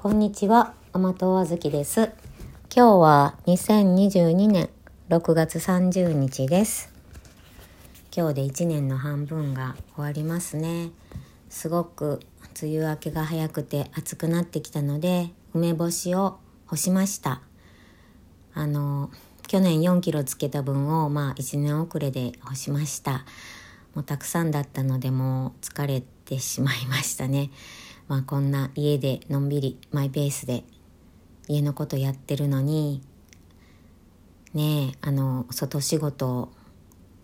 こんにちは、甘党あずきです。今日は2022年6月30日です。今日で1年の半分が終わりますね。すごく梅雨明けが早くて暑くなってきたので、梅干しを干しました。あの、去年4キロつけた分をまあ1年遅れで干しました。もうたくさんだったのでもう疲れてしまいましたね。まあこんな家でのんびりマイペースで家のことやってるのにねえあの外仕事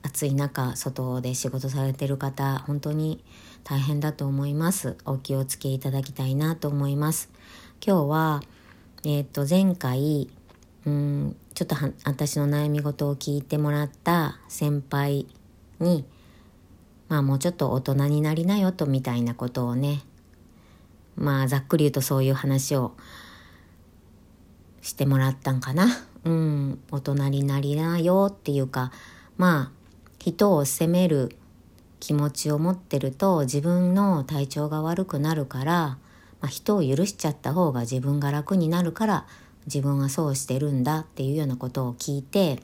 暑い中外で仕事されてる方本当に大変だと思います。お気をつけいただきたいなと思います。今日はえっ、と前回うんちょっと私の悩み事を聞いてもらった先輩にまあもうちょっと大人になりなよとみたいなことをねまあざっくり言うとそういう話をしてもらったんかな。うん、大人になりなよっていうか、まあ人を責める気持ちを持ってると自分の体調が悪くなるから、まあ、人を許しちゃった方が自分が楽になるから自分はそうしてるんだっていうようなことを聞いて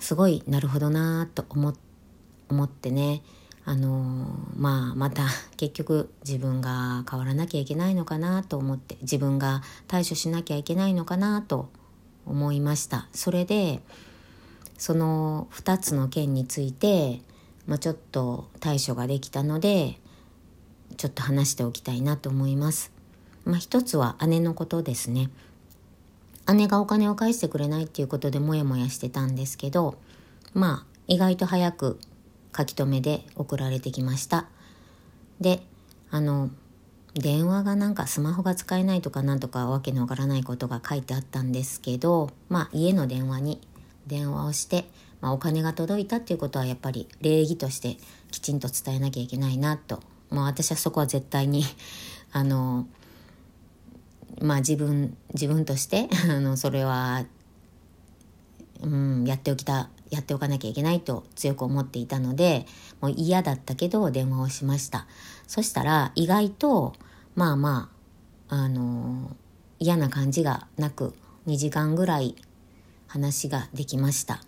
すごいなるほどなと思思ってねあのまあまた結局自分が変わらなきゃいけないのかなと思って自分が対処しなきゃいけないのかなと思いました。それでその2つの件について、まあ、ちょっと対処ができたのでちょっと話しておきたいなと思います、まあ、一つは姉のことですね。姉がお金を返してくれないっていうことでモヤモヤしてたんですけどまあ意外と早く書き留めで送られてきました。であの電話がなんかスマホが使えないとかなんとかわけのわからないことが書いてあったんですけどまあ家の電話に電話をして、まあ、お金が届いたっていうことはやっぱり礼儀としてきちんと伝えなきゃいけないなと。まあ私はそこは絶対に あのまあ自分自分として あのそれは、うん、やっておきたやっておかなきゃいけないと強く思っていたのでもう嫌だったけど電話をしました。そしたら意外とまあまああの嫌な感じがなく2時間ぐらい話ができました。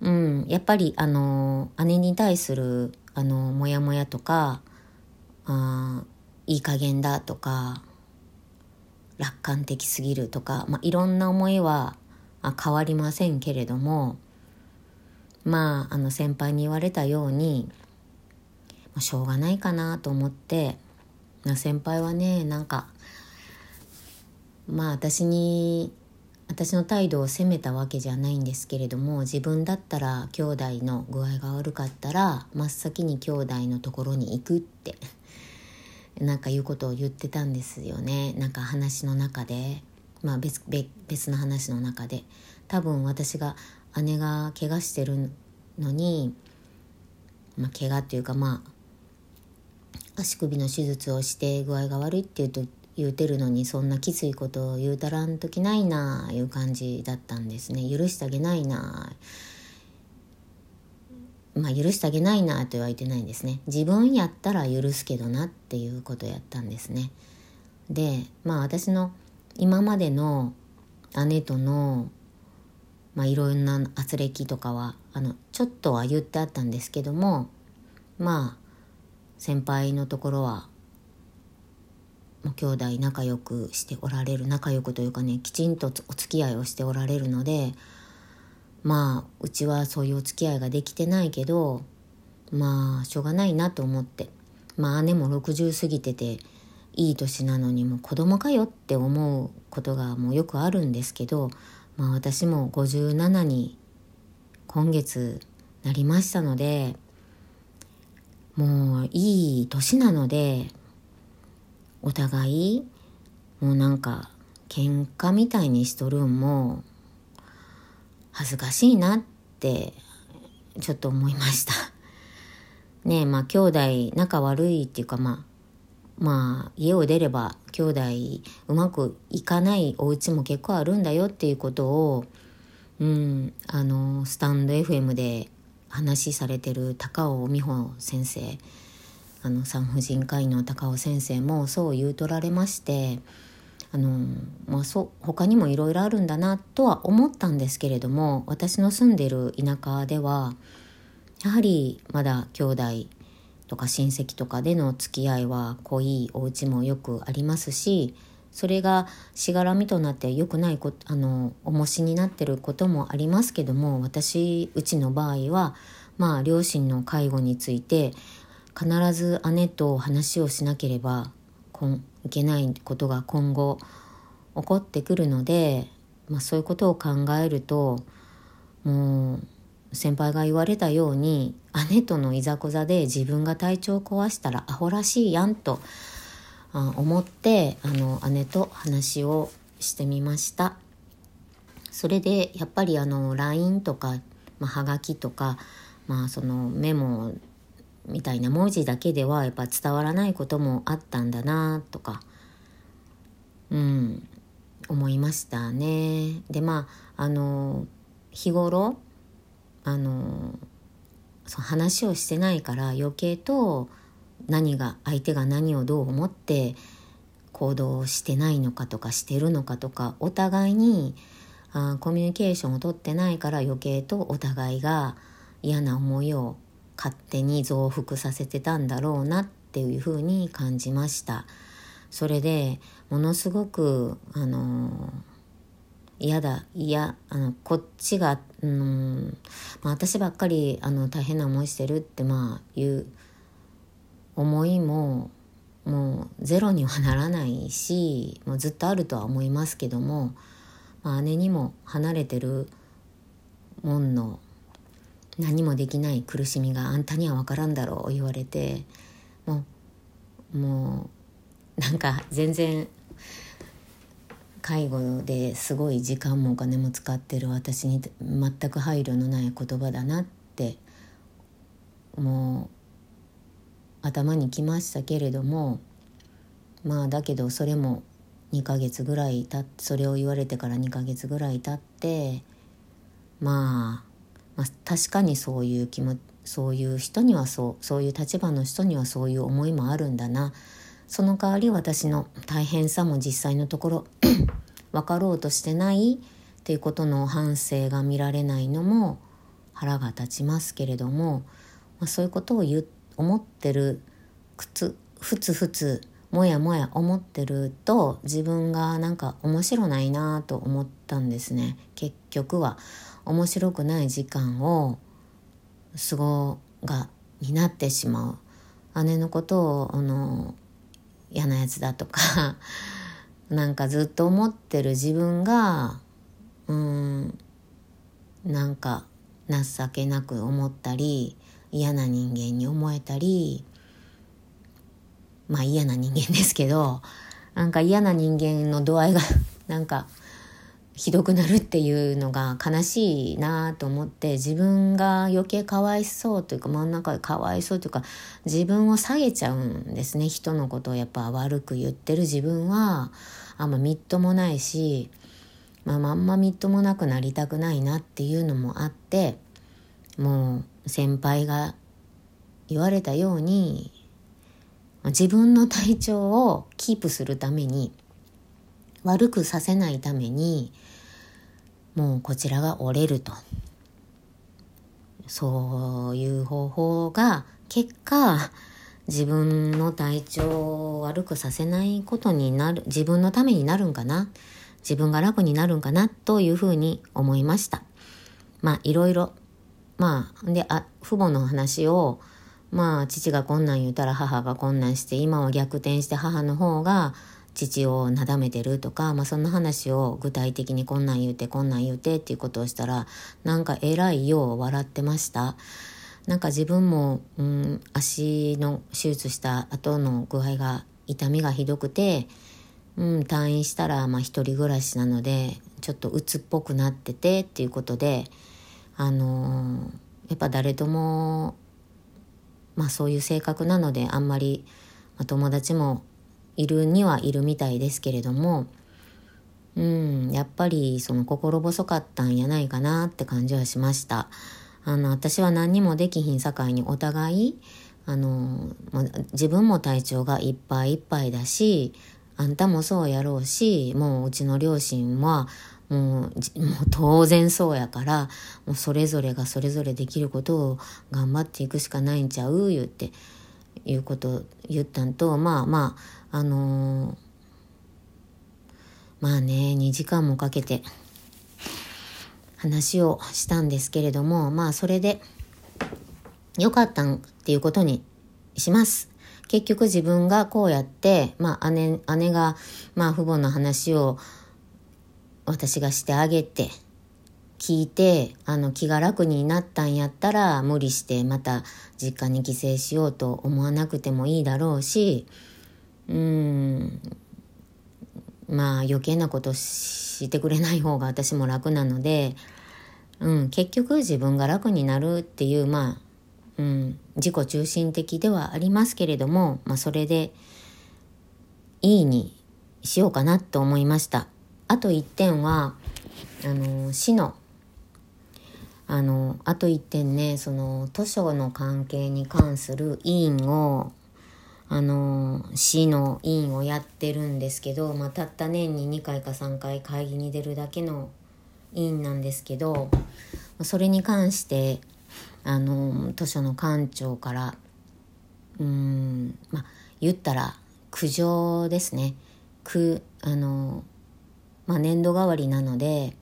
うんやっぱりあの姉に対するあのモヤモヤとかあいい加減だとか楽観的すぎるとか、まあ、いろんな思いは変わりませんけれどもまああの先輩に言われたようにしょうがないかなと思って先輩はねなんかまあ私に私の態度を責めたわけじゃないんですけれども自分だったら兄弟の具合が悪かったら真っ先に兄弟のところに行くってなんかいうことを言ってたんですよね。なんか話の中でまあ別別別の話の中で。多分私が姉が怪我してるのに、まあ、怪我っていうかまあ足首の手術をして具合が悪いって言うと言うてるのにそんなきついことを言うたらんときないなあいう感じだったんですね。許してあげないなまあ許してあげないなと言われてないんですね。自分やったら許すけどなっていうことやったんですね。でまあ私の今までの姉とのまあいろんな圧力とかはあのちょっとは言ってあったんですけどもまあ先輩のところはもう兄弟仲良くしておられる仲良くというかねきちんとお付き合いをしておられるのでまあうちはそういうお付き合いができてないけどまあしょうがないなと思ってまあ姉も60過ぎてていい年なのにもう子供かよって思うことがもうよくあるんですけどまあ私も57に今月なりましたのでもういい年なのでお互いもうなんか喧嘩みたいにしとるんも恥ずかしいなってちょっと思いました。ねえまあ兄弟仲悪いっていうかまあまあ家を出れば兄弟うまくいかないお家も結構あるんだよっていうことをうんあのスタンド FM で話しされてる高尾美穂先生あの産婦人科医の高尾先生もそう言うとられましてあの、まあ、そう他にもいろいろあるんだなとは思ったんですけれども私の住んでる田舎ではやはりまだ兄弟とか親戚とかでの付き合いは濃いお家もよくありますしそれがしがらみとなって良くないこあの重しになってることもありますけども私うちの場合はまあ両親の介護について必ず姉と話をしなければいけないことが今後起こってくるので、まあ、そういうことを考えるともう先輩が言われたように姉とのいざこざで自分が体調を壊したらアホらしいやんと思ってあの姉と話をしてみました。それでやっぱりあの LINE とか、まあ、はがきとか、まあ、そのメモみたいな文字だけではやっぱ伝わらないこともあったんだなとかうん思いましたね。でまああの日頃あのそ話をしてないから余計と何が相手が何をどう思って行動してないのかとかしてるのかとかお互いにあコミュニケーションをとってないから余計とお互いが嫌な思いを勝手に増幅させてたんだろうなっていうふうに感じました。それでものすごくあの嫌だ嫌あのこっちがうん、まあ、私ばっかりあの大変な思いしてるってまあいう思いももうゼロにはならないしもうずっとあるとは思いますけども、まあ、姉にも離れてるもんの何もできない苦しみがあんたには分からんだろう言われてもうもうなんか全然介護ですごい時間もお金も使ってる私に全く配慮のない言葉だなってもう頭にきましたけれどもまあだけどそれも2ヶ月ぐらいたそれを言われてから2ヶ月ぐらい経ってまあ、まあ、確かにそういう気もそういう人にはそうそういう立場の人にはそういう思いもあるんだな。その代わり私の大変さも実際のところ 分かろうとしてないっていうことの反省が見られないのも腹が立ちますけれども、まあ、そういうことを言思ってるくつふつふつもやもや思ってると自分がなんか面白ないなと思ったんですね。結局は。面白くない時間を過ごがになってしまう。姉のことをあの嫌なやつだとか なんかずっと思ってる自分がうんなんか情けなく思ったり嫌な人間に思えたりまあ嫌な人間ですけどなんか嫌な人間の度合いが なんかひどくなるっていうのが悲しいなと思って自分が余計かわいそうというか真ん中でかわいそうというか自分を下げちゃうんですね。人のことをやっぱ悪く言ってる。自分はあんまみっともないし、まあ、まんまみっともなくなりたくないなっていうのもあってもう先輩が言われたように自分の体調をキープするために悪くさせないためにもうこちらが折れると。そういう方法が結果自分の体調を悪くさせないことになる自分のためになるんかな自分が楽になるんかなというふうに思いました。まあいろいろまあであ父母の話をまあ父がこんなん言うたら母がこんなんして今は逆転して母の方が父をなだめてるとか、まあ、そんな話を具体的にこんなん言うてこんなん言うてっていうことをしたらなんかえらいよう笑ってました。なんか自分も、うん、足の手術した後の具合が痛みがひどくて、うん、退院したらまあ一人暮らしなのでちょっと鬱っぽくなっててっていうことであのー、やっぱ誰ともまあそういう性格なのであんまり、友達もいるにはいるみたいですけれどもうんやっぱりその心細かったんやないかなって感じはしました。あの私は何にもできひんさかいにお互いあの自分も体調がいっぱいいっぱいだしあんたもそうやろうしもううちの両親はもうもう当然そうやからもうそれぞれがそれぞれできることを頑張っていくしかないんちゃう言っていうこと言ったんとまあまああのー、まあね2時間もかけて話をしたんですけれどもまあそれで良かったんっていうことにします。結局自分がこうやって、まあ姉、姉が、まあ父母の話を私がしてあげて、聞いて、あの気が楽になったんやったら無理してまた実家に帰省しようと思わなくてもいいだろうし、うーん、まあ余計なことしてくれない方が私も楽なので、うん、結局自分が楽になるっていう、まあ、うん、自己中心的ではありますけれども、まあ、それでいいにしようかなと思いました。あと1点はあの市のあのあと1点ねその図書の関係に関する委員をあの市の委員をやってるんですけど、まあ、たった年に2回か3回会議に出るだけの委員なんですけどそれに関してあの図書の館長からうんまあ言ったら苦情ですね。くあの、まあ、年度代わりなので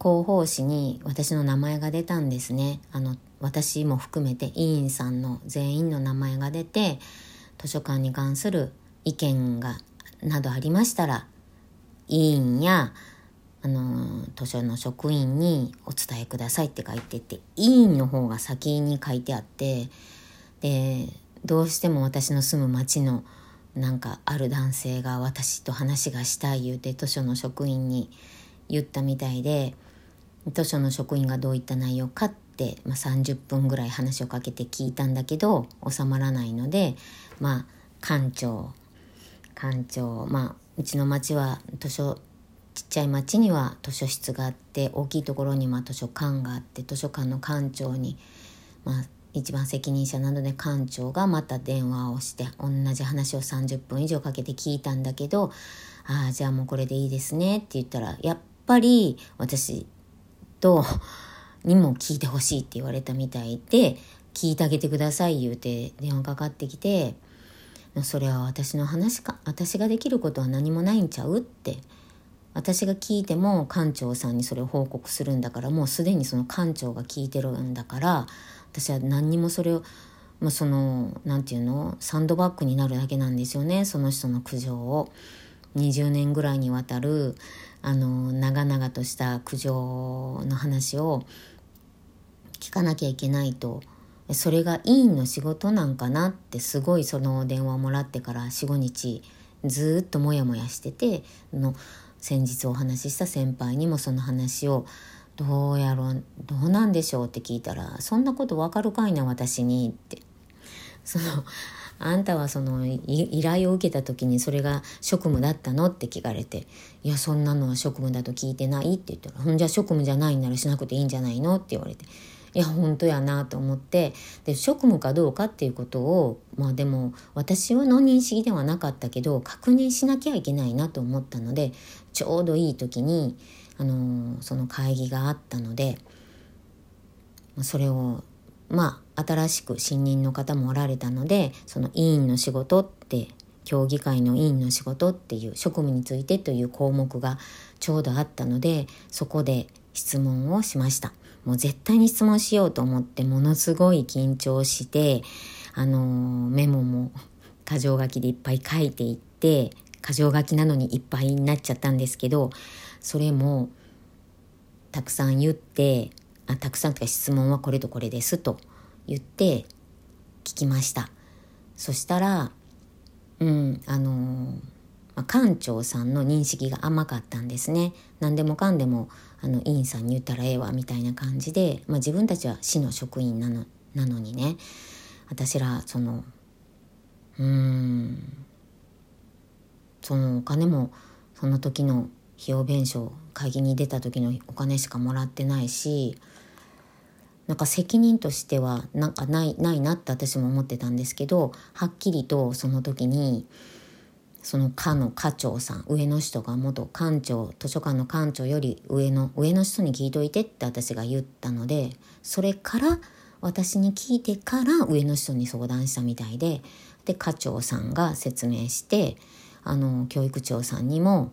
広報誌に私の名前が出たんですね。あの私も含めて委員さんの全員の名前が出て図書館に関する意見がなどありましたら委員やあの図書の職員にお伝えくださいって書いてて委員の方が先に書いてあってでどうしても私の住む町のなんかある男性が私と話がしたい言うて図書の職員に言ったみたいで図書の職員がどういった内容かって、まあ、30分ぐらい話をかけて聞いたんだけど収まらないのでまあ館長館長まあうちの町は図書ちっちゃい町には図書室があって大きいところには図書館があって図書館の館長に、まあ、一番責任者なので館長がまた電話をして同じ話を30分以上かけて聞いたんだけど「ああじゃあもうこれでいいですね」って言ったらやっぱり私とにも聞いてほしいって言われたみたいで聞いてあげてください言うて電話かかってきてそれは私の話か。私ができることは何もないんちゃう？って。私が聞いても館長さんにそれを報告するんだからもうすでにその館長が聞いてるんだから私は何にもそれを、まあ、その何て言うの？サンドバッグになるだけなんですよね。その人の苦情を。20年ぐらいにわたるあの長々とした苦情の話を聞かなきゃいけないとそれが委員の仕事なんかなってすごいその電話をもらってから45日ずっとモヤモヤしてての先日お話しした先輩にもその話をどうやろうどうなんでしょう？って聞いたら「そんなことわかるかいな私に」って。そのあんたはその依頼を受けた時にそれが職務だったのって聞かれて「いやそんなのは職務だと聞いてない」って言ったら「ほんじゃ職務じゃないんならしなくていいんじゃないの?」って言われて。いや本当やなと思ってで職務かどうかっていうことをまあでも私の認識ではなかったけど確認しなきゃいけないなと思ったのでちょうどいい時に、あのー、その会議があったのでそれをまあ新しく新任の方もおられたのでその委員の仕事って協議会の委員の仕事っていう職務についてという項目がちょうどあったのでそこで質問をしました。もう絶対に質問しようと思ってものすごい緊張してあのメモも箇条書きでいっぱい書いていって箇条書きなのにいっぱいになっちゃったんですけどそれもたくさん言ってあたくさんとか質問はこれとこれですと言って聞きました。そしたらうんあのまあ、館長さんの認識が甘かったんですね。何でもかんでもあの委員さんに言ったらええわみたいな感じで、まあ、自分たちは市の職員なのなのにね。私らそのうーんそのお金もその時の費用弁償会議に出た時のお金しかもらってないしなんか責任としてはなんかないないなって私も思ってたんですけどはっきりとその時にその課の課長さん上の人が元館長図書館の館長より上の上の人に聞いといてって私が言ったのでそれから私に聞いてから上の人に相談したみたいでで課長さんが説明してあの教育長さんにも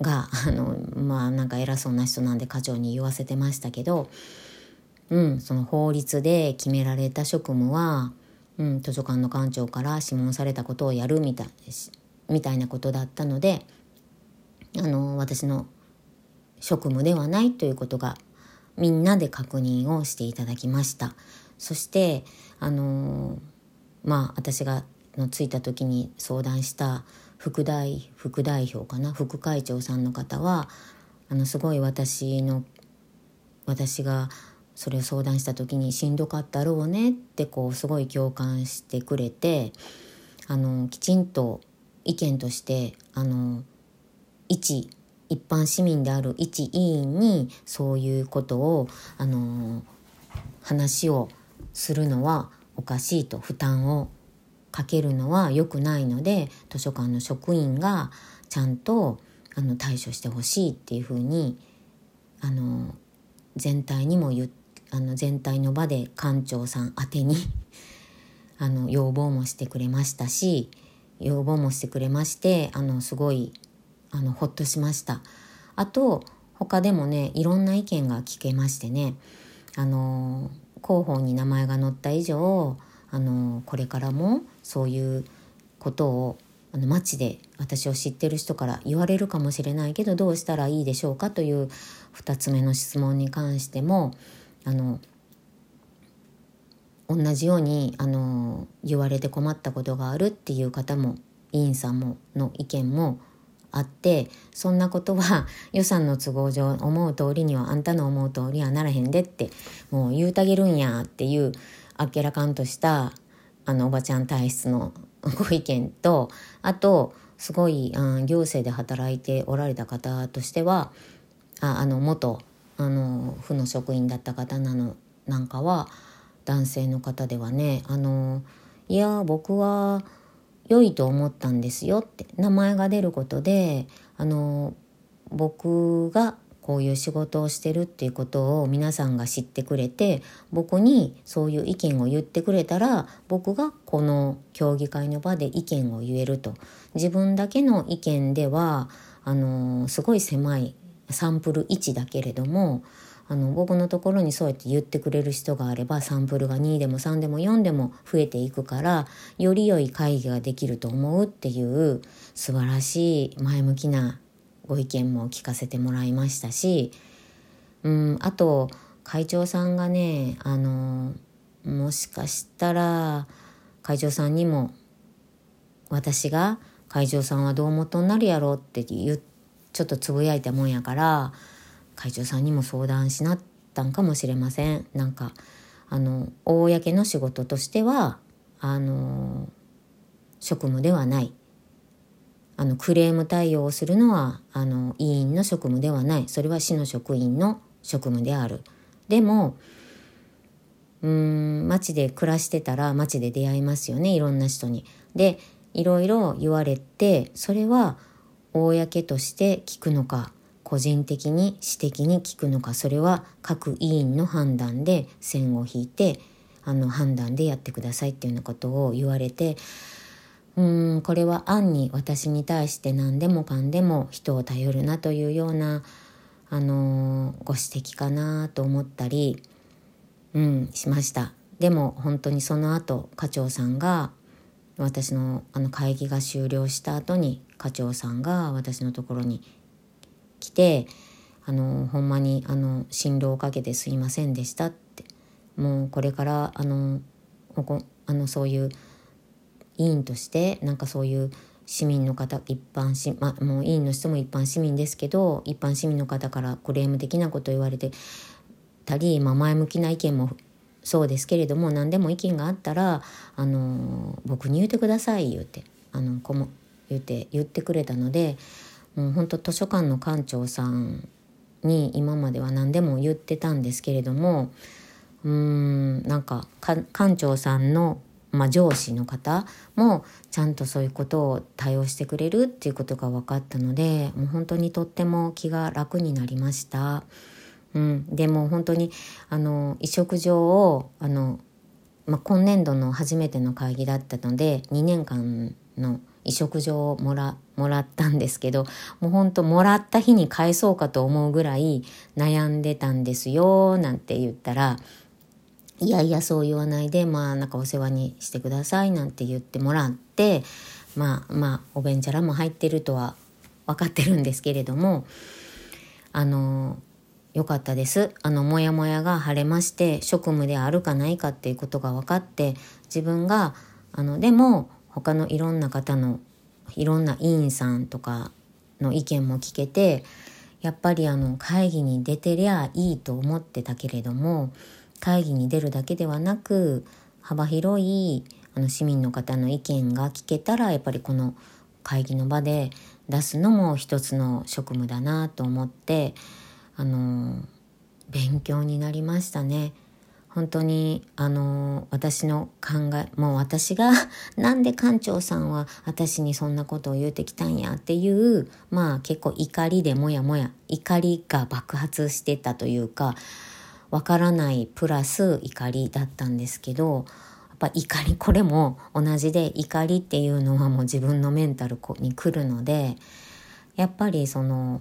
があのまあなんか偉そうな人なんで課長に言わせてましたけどうん、その法律で決められた職務は、うん、図書館の館長から諮問されたことをやるみたいみたいなことだったのであの私の職務ではないということがみんなで確認をしていただきました。そしてあのまあ私がの着いた時に相談した副代副代表かな？副会長さんの方はあのすごい私の私がそれを相談した時にしんどかったろうねってこうすごい共感してくれてあのきちんと意見としてあの一一般市民である一委員にそういうことをあの話をするのはおかしいと負担をかけるのは良くないので図書館の職員がちゃんとあの対処してほしいっていうふうにあの全体にも言ってあの全体の場で館長さん宛てに あの要望もしてくれましたし要望もしてくれましてあのすごいあのほっとしました。あと他でもねいろんな意見が聞けましてねあの広報に名前が載った以上あのこれからもそういうことをあの街で私を知ってる人から言われるかもしれないけどどうしたらいいでしょうかという2つ目の質問に関してもあの同じようにあの言われて困ったことがあるっていう方も委員さんもの意見もあってそんなことは 予算の都合上思う通りにはあんたの思う通りはならへんでってもう言うたげるんやっていうあっけらかんとしたあのおばちゃん体質のご意見とあとすごい、うん、行政で働いておられた方としてはああの元あの府の職員だった方なのなんかは男性の方ではねあのいや僕は良いと思ったんですよって名前が出ることであの僕がこういう仕事をしてるっていうことを皆さんが知ってくれて僕にそういう意見を言ってくれたら僕がこの協議会の場で意見を言えると。自分だけの意見ではあのすごい狭いサンプル1だけれどもあの僕のところにそうやって言ってくれる人があればサンプルが2でも3でも4でも増えていくからより良い会議ができると思うっていう素晴らしい前向きなご意見も聞かせてもらいましたし、うん、あと会長さんがねあのもしかしたら会長さんにも私が会長さんはどうもとになるやろって言ってちょっとつぶやいたもんやから会長さんにも相談しなったんかもしれません。なんかあの公の仕事としてはあの職務ではない。あのクレーム対応をするのはあの委員の職務ではない。それは市の職員の職務である。でもうん町で暮らしてたら町で出会いますよねいろんな人に。でいろいろ言われてそれは公として聞くのか個人的に私的に聞くのかそれは各委員の判断で線を引いてあの判断でやってくださいっていうようなことを言われてうんこれは暗に私に対して何でもかんでも人を頼るなというようなあのご指摘かなと思ったり、うん、しました。でも本当にその後課長さんが私のあの会議が終了した後に課長さんが私のところに来て「あのほんまにあの進路をかけてすいませんでした」って。もうこれからあのあのそういう委員としてなんかそういう市民の方一般市、まもう委員の人も一般市民ですけど一般市民の方からクレーム的なこと言われてたり、まあ、前向きな意見もそうですけれども何でも意見があったらあの僕に言うてください言うてあのこも言って言ってくれたのでもう本当図書館の館長さんに今までは何でも言ってたんですけれどもうーんなんか館長さんの、まあ、上司の方もちゃんとそういうことを対応してくれるっていうことが分かったのでもう本当にとっても気が楽になりました。うん、でも本当にあの移植状をあの、まあ、今年度の初めての会議だったので2年間の移植状をもらもらったんですけどもうほんともらった日に返そうかと思うぐらい悩んでたんですよなんて言ったらいやいやそう言わないでまあなんかお世話にしてくださいなんて言ってもらってまあまあおべんちゃらも入ってるとは分かってるんですけれどもあのよかったです。あの、モヤモヤが晴れまして、職務であるかないかっていうことが分かって、自分が、あの、でも、他のいろんな方のいろんな委員さんとかの意見も聞けてやっぱりあの会議に出てりゃいいと思ってたけれども会議に出るだけではなく幅広いあの市民の方の意見が聞けたらやっぱりこの会議の場で出すのも一つの職務だなと思ってあの勉強になりましたね。本当にあの私の考えもう私が なんで館長さんは私にそんなことを言うてきたんやっていうまあ結構怒りでもやもや怒りが爆発してたというかわからないプラス怒りだったんですけどやっぱ怒りこれも同じで怒りっていうのはもう自分のメンタルに来るのでやっぱりその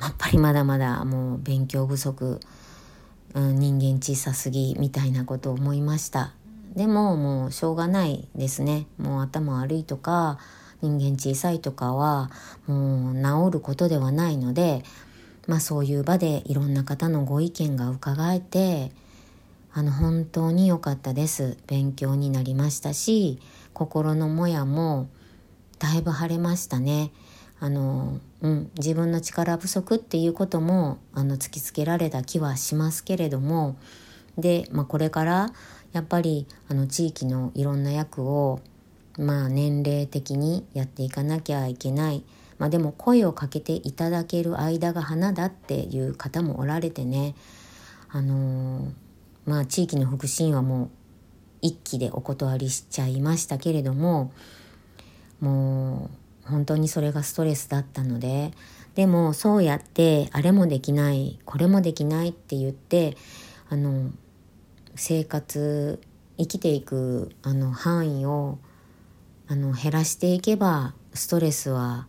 やっぱりまだまだもう勉強不足うん、人間小さすぎみたいなことを思いました。でももうしょうがないですね。もう頭悪いとか人間小さいとかはもう治ることではないのでまあそういう場でいろんな方のご意見が伺えてあの本当に良かったです。勉強になりましたし心のもやもだいぶ晴れましたね。あのうん、自分の力不足っていうこともあの突きつけられた気はしますけれどもで、まあ、これからやっぱりあの地域のいろんな役を、まあ、年齢的にやっていかなきゃいけない、まあ、でも声をかけていただける間が花だっていう方もおられてね。あの、まあ地域の福祉院はもう一気でお断りしちゃいましたけれどももう本当にそれがストレスだったのででもそうやってあれもできないこれもできないって言ってあの生活生きていくあの範囲をあの減らしていけばストレスは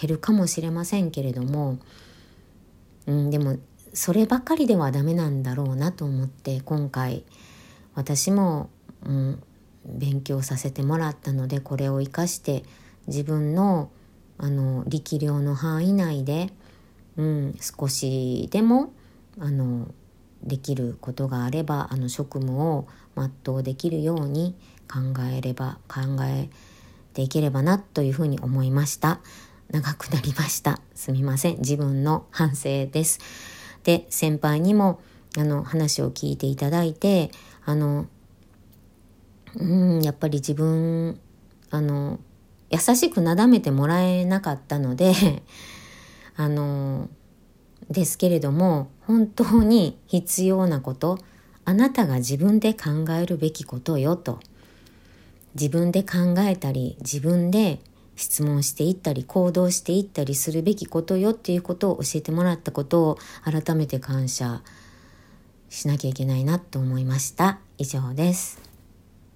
減るかもしれませんけれども、うん、でもそればかりではダメなんだろうなと思って今回私も、うん、勉強させてもらったのでこれを生かして自分のあの力量の範囲内で、うん、少しでもあのできることがあればあの職務を全うできるように考えれば考えていければなというふうに思いました。長くなりました。すみません。自分の反省です。で先輩にもあの話を聞いていただいてあのうんやっぱり自分あの優しくなだめてもらえなかったので あのですけれども本当に必要なことあなたが自分で考えるべきことよと。自分で考えたり自分で質問していったり行動していったりするべきことよっていうことを教えてもらったことを改めて感謝しなきゃいけないなと思いました。以上です。